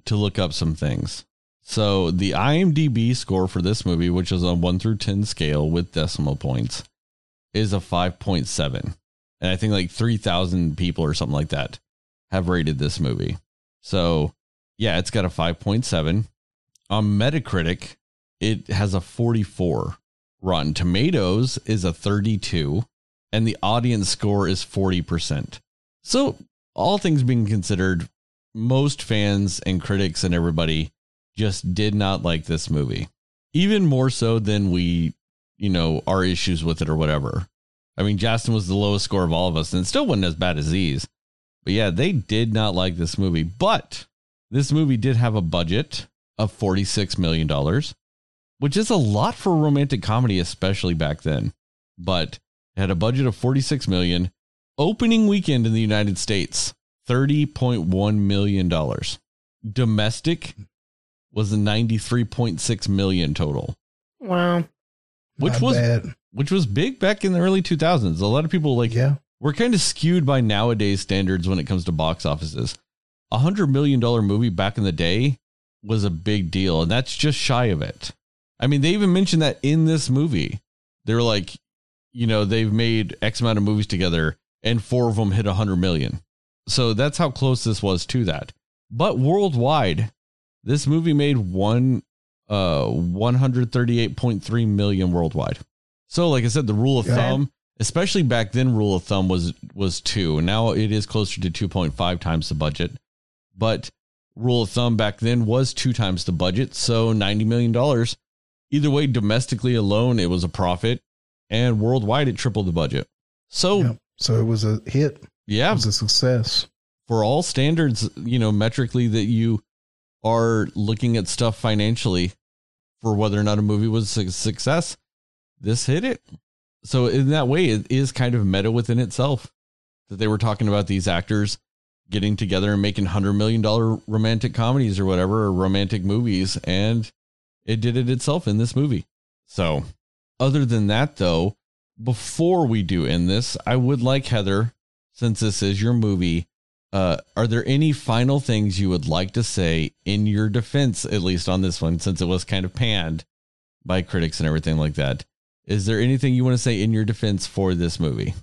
to look up some things. So the IMDb score for this movie, which is a 1 through 10 scale with decimal points, is a 5.7. And I think like 3,000 people or something like that have rated this movie. So, yeah, it's got a 5.7. On Metacritic, it has a 44. Rotten Tomatoes is a 32 and the audience score is 40%. So, all things being considered, most fans and critics and everybody just did not like this movie. Even more so than we, you know, our issues with it or whatever. I mean, Justin was the lowest score of all of us and still wasn't as bad as these. But yeah, they did not like this movie. But this movie did have a budget of $46 million, which is a lot for a romantic comedy, especially back then. But it had a budget of 46 million. Opening weekend in the United States, 30.1 million dollars. Domestic was a 93.6 million total, Wow. which Not was bad. which was big back in the early 2000s. A lot of people like Yeah. we're kind of skewed by nowadays standards when it comes to box offices. A hundred million dollar movie back in the day was a big deal, and that's just shy of it. I mean, they even mentioned that in this movie. They were like, you know, they've made X amount of movies together, and four of them hit a hundred million. So that's how close this was to that. But worldwide, this movie made one uh 138.3 million worldwide. So like I said, the rule of Yeah. thumb, especially back then, rule of thumb was was two. Now it is closer to 2.5 times the budget. But rule of thumb back then was two times the budget. So 90 million dollars. Either way, domestically alone, it was a profit. And worldwide, it tripled the budget. So Yeah. So it was a hit. Yeah. It was a success. for all standards, you know, metrically that you are looking at stuff financially for whether or not a movie was a success, this hit it. So in that way, it is kind of meta within itself that they were talking about these actors getting together and making hundred million dollar romantic comedies or whatever, or romantic movies, and it did it itself in this movie. So other than that, though, before we do end this, I would like Heather, since this is your movie, uh, are there any final things you would like to say in your defense, at least on this one, since it was kind of panned by critics and everything like that? Is there anything you want to say in your defense for this movie?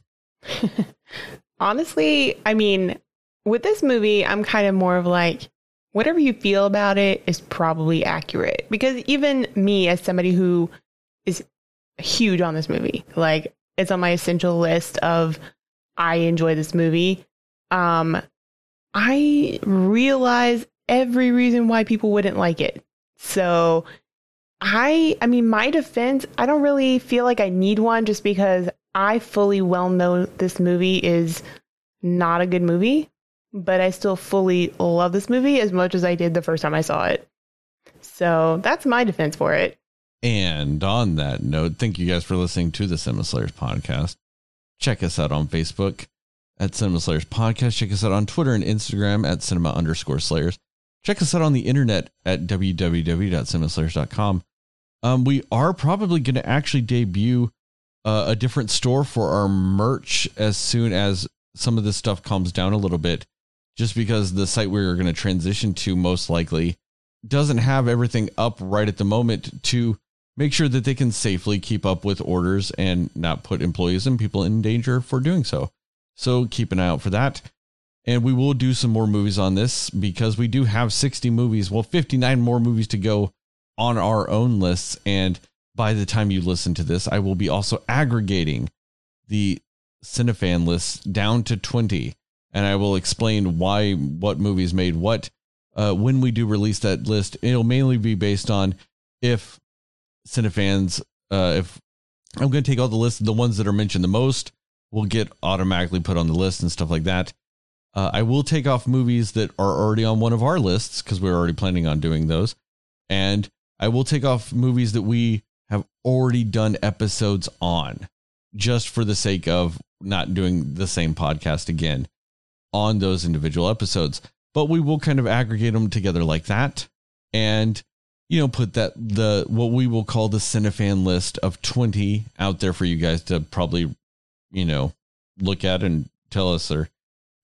Honestly, I mean, with this movie, I'm kind of more of like, whatever you feel about it is probably accurate. Because even me, as somebody who is huge on this movie, like it's on my essential list of I enjoy this movie. Um, I realize every reason why people wouldn't like it. So I I mean my defense, I don't really feel like I need one just because I fully well know this movie is not a good movie, but I still fully love this movie as much as I did the first time I saw it. So that's my defense for it. And on that note, thank you guys for listening to the Cinema Slayers podcast. Check us out on Facebook at Cinema Slayers Podcast. Check us out on Twitter and Instagram at cinema underscore slayers. Check us out on the internet at www.cinemaslayers.com. Um, we are probably going to actually debut uh, a different store for our merch as soon as some of this stuff calms down a little bit, just because the site we're going to transition to most likely doesn't have everything up right at the moment to make sure that they can safely keep up with orders and not put employees and people in danger for doing so. So keep an eye out for that. And we will do some more movies on this because we do have 60 movies, well, 59 more movies to go on our own lists. And by the time you listen to this, I will be also aggregating the Cinefan list down to 20. And I will explain why, what movies made what. Uh, when we do release that list, it'll mainly be based on if Cinefans, uh, if I'm going to take all the lists, the ones that are mentioned the most will get automatically put on the list and stuff like that. Uh, I will take off movies that are already on one of our lists because we're already planning on doing those. And I will take off movies that we have already done episodes on just for the sake of not doing the same podcast again on those individual episodes. But we will kind of aggregate them together like that and you know put that the what we will call the cinefan list of 20 out there for you guys to probably you know look at and tell us or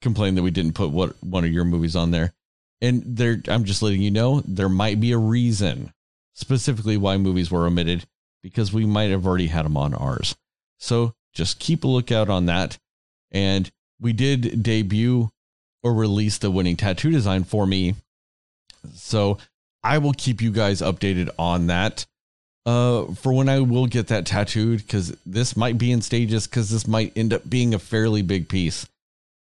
complain that we didn't put what one of your movies on there. And there I'm just letting you know there might be a reason specifically why movies were omitted because we might have already had them on ours. So just keep a lookout on that. And we did debut or release the winning tattoo design for me. So I will keep you guys updated on that. Uh, for when I will get that tattooed, because this might be in stages, because this might end up being a fairly big piece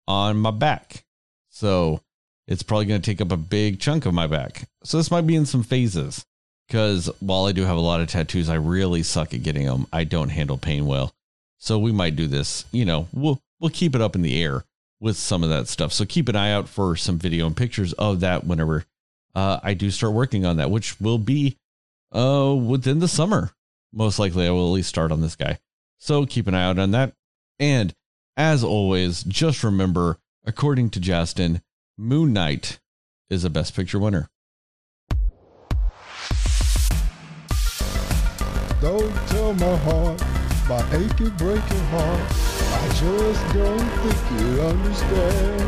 on my back. So it's probably going to take up a big chunk of my back. So this might be in some phases because while I do have a lot of tattoos, I really suck at getting them. I don't handle pain well. So we might do this, you know, we'll we'll keep it up in the air with some of that stuff. So keep an eye out for some video and pictures of that whenever uh, I do start working on that, which will be uh, within the summer. Most likely, I will at least start on this guy. So keep an eye out on that. And as always, just remember, according to Justin, Moon Knight is a Best Picture winner. Don't tell my heart, my aching, breaking heart. I just don't think you understand.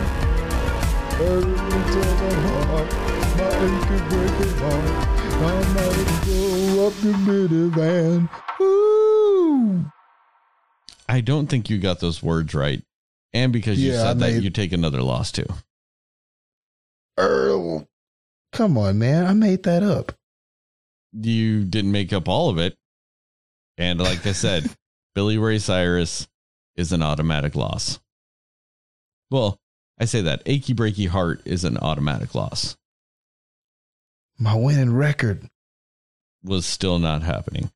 Don't tell my heart, my aching, breaking heart. I might go up the minivan. Ooh. I don't think you got those words right. And because you Yeah, I said that, made- you take another loss too. Earl. Come on, man. I made that up. You didn't make up all of it. And like I said, Billy Ray Cyrus is an automatic loss. Well, I say that. Achy Breaky Heart is an automatic loss. My winning record. Was still not happening.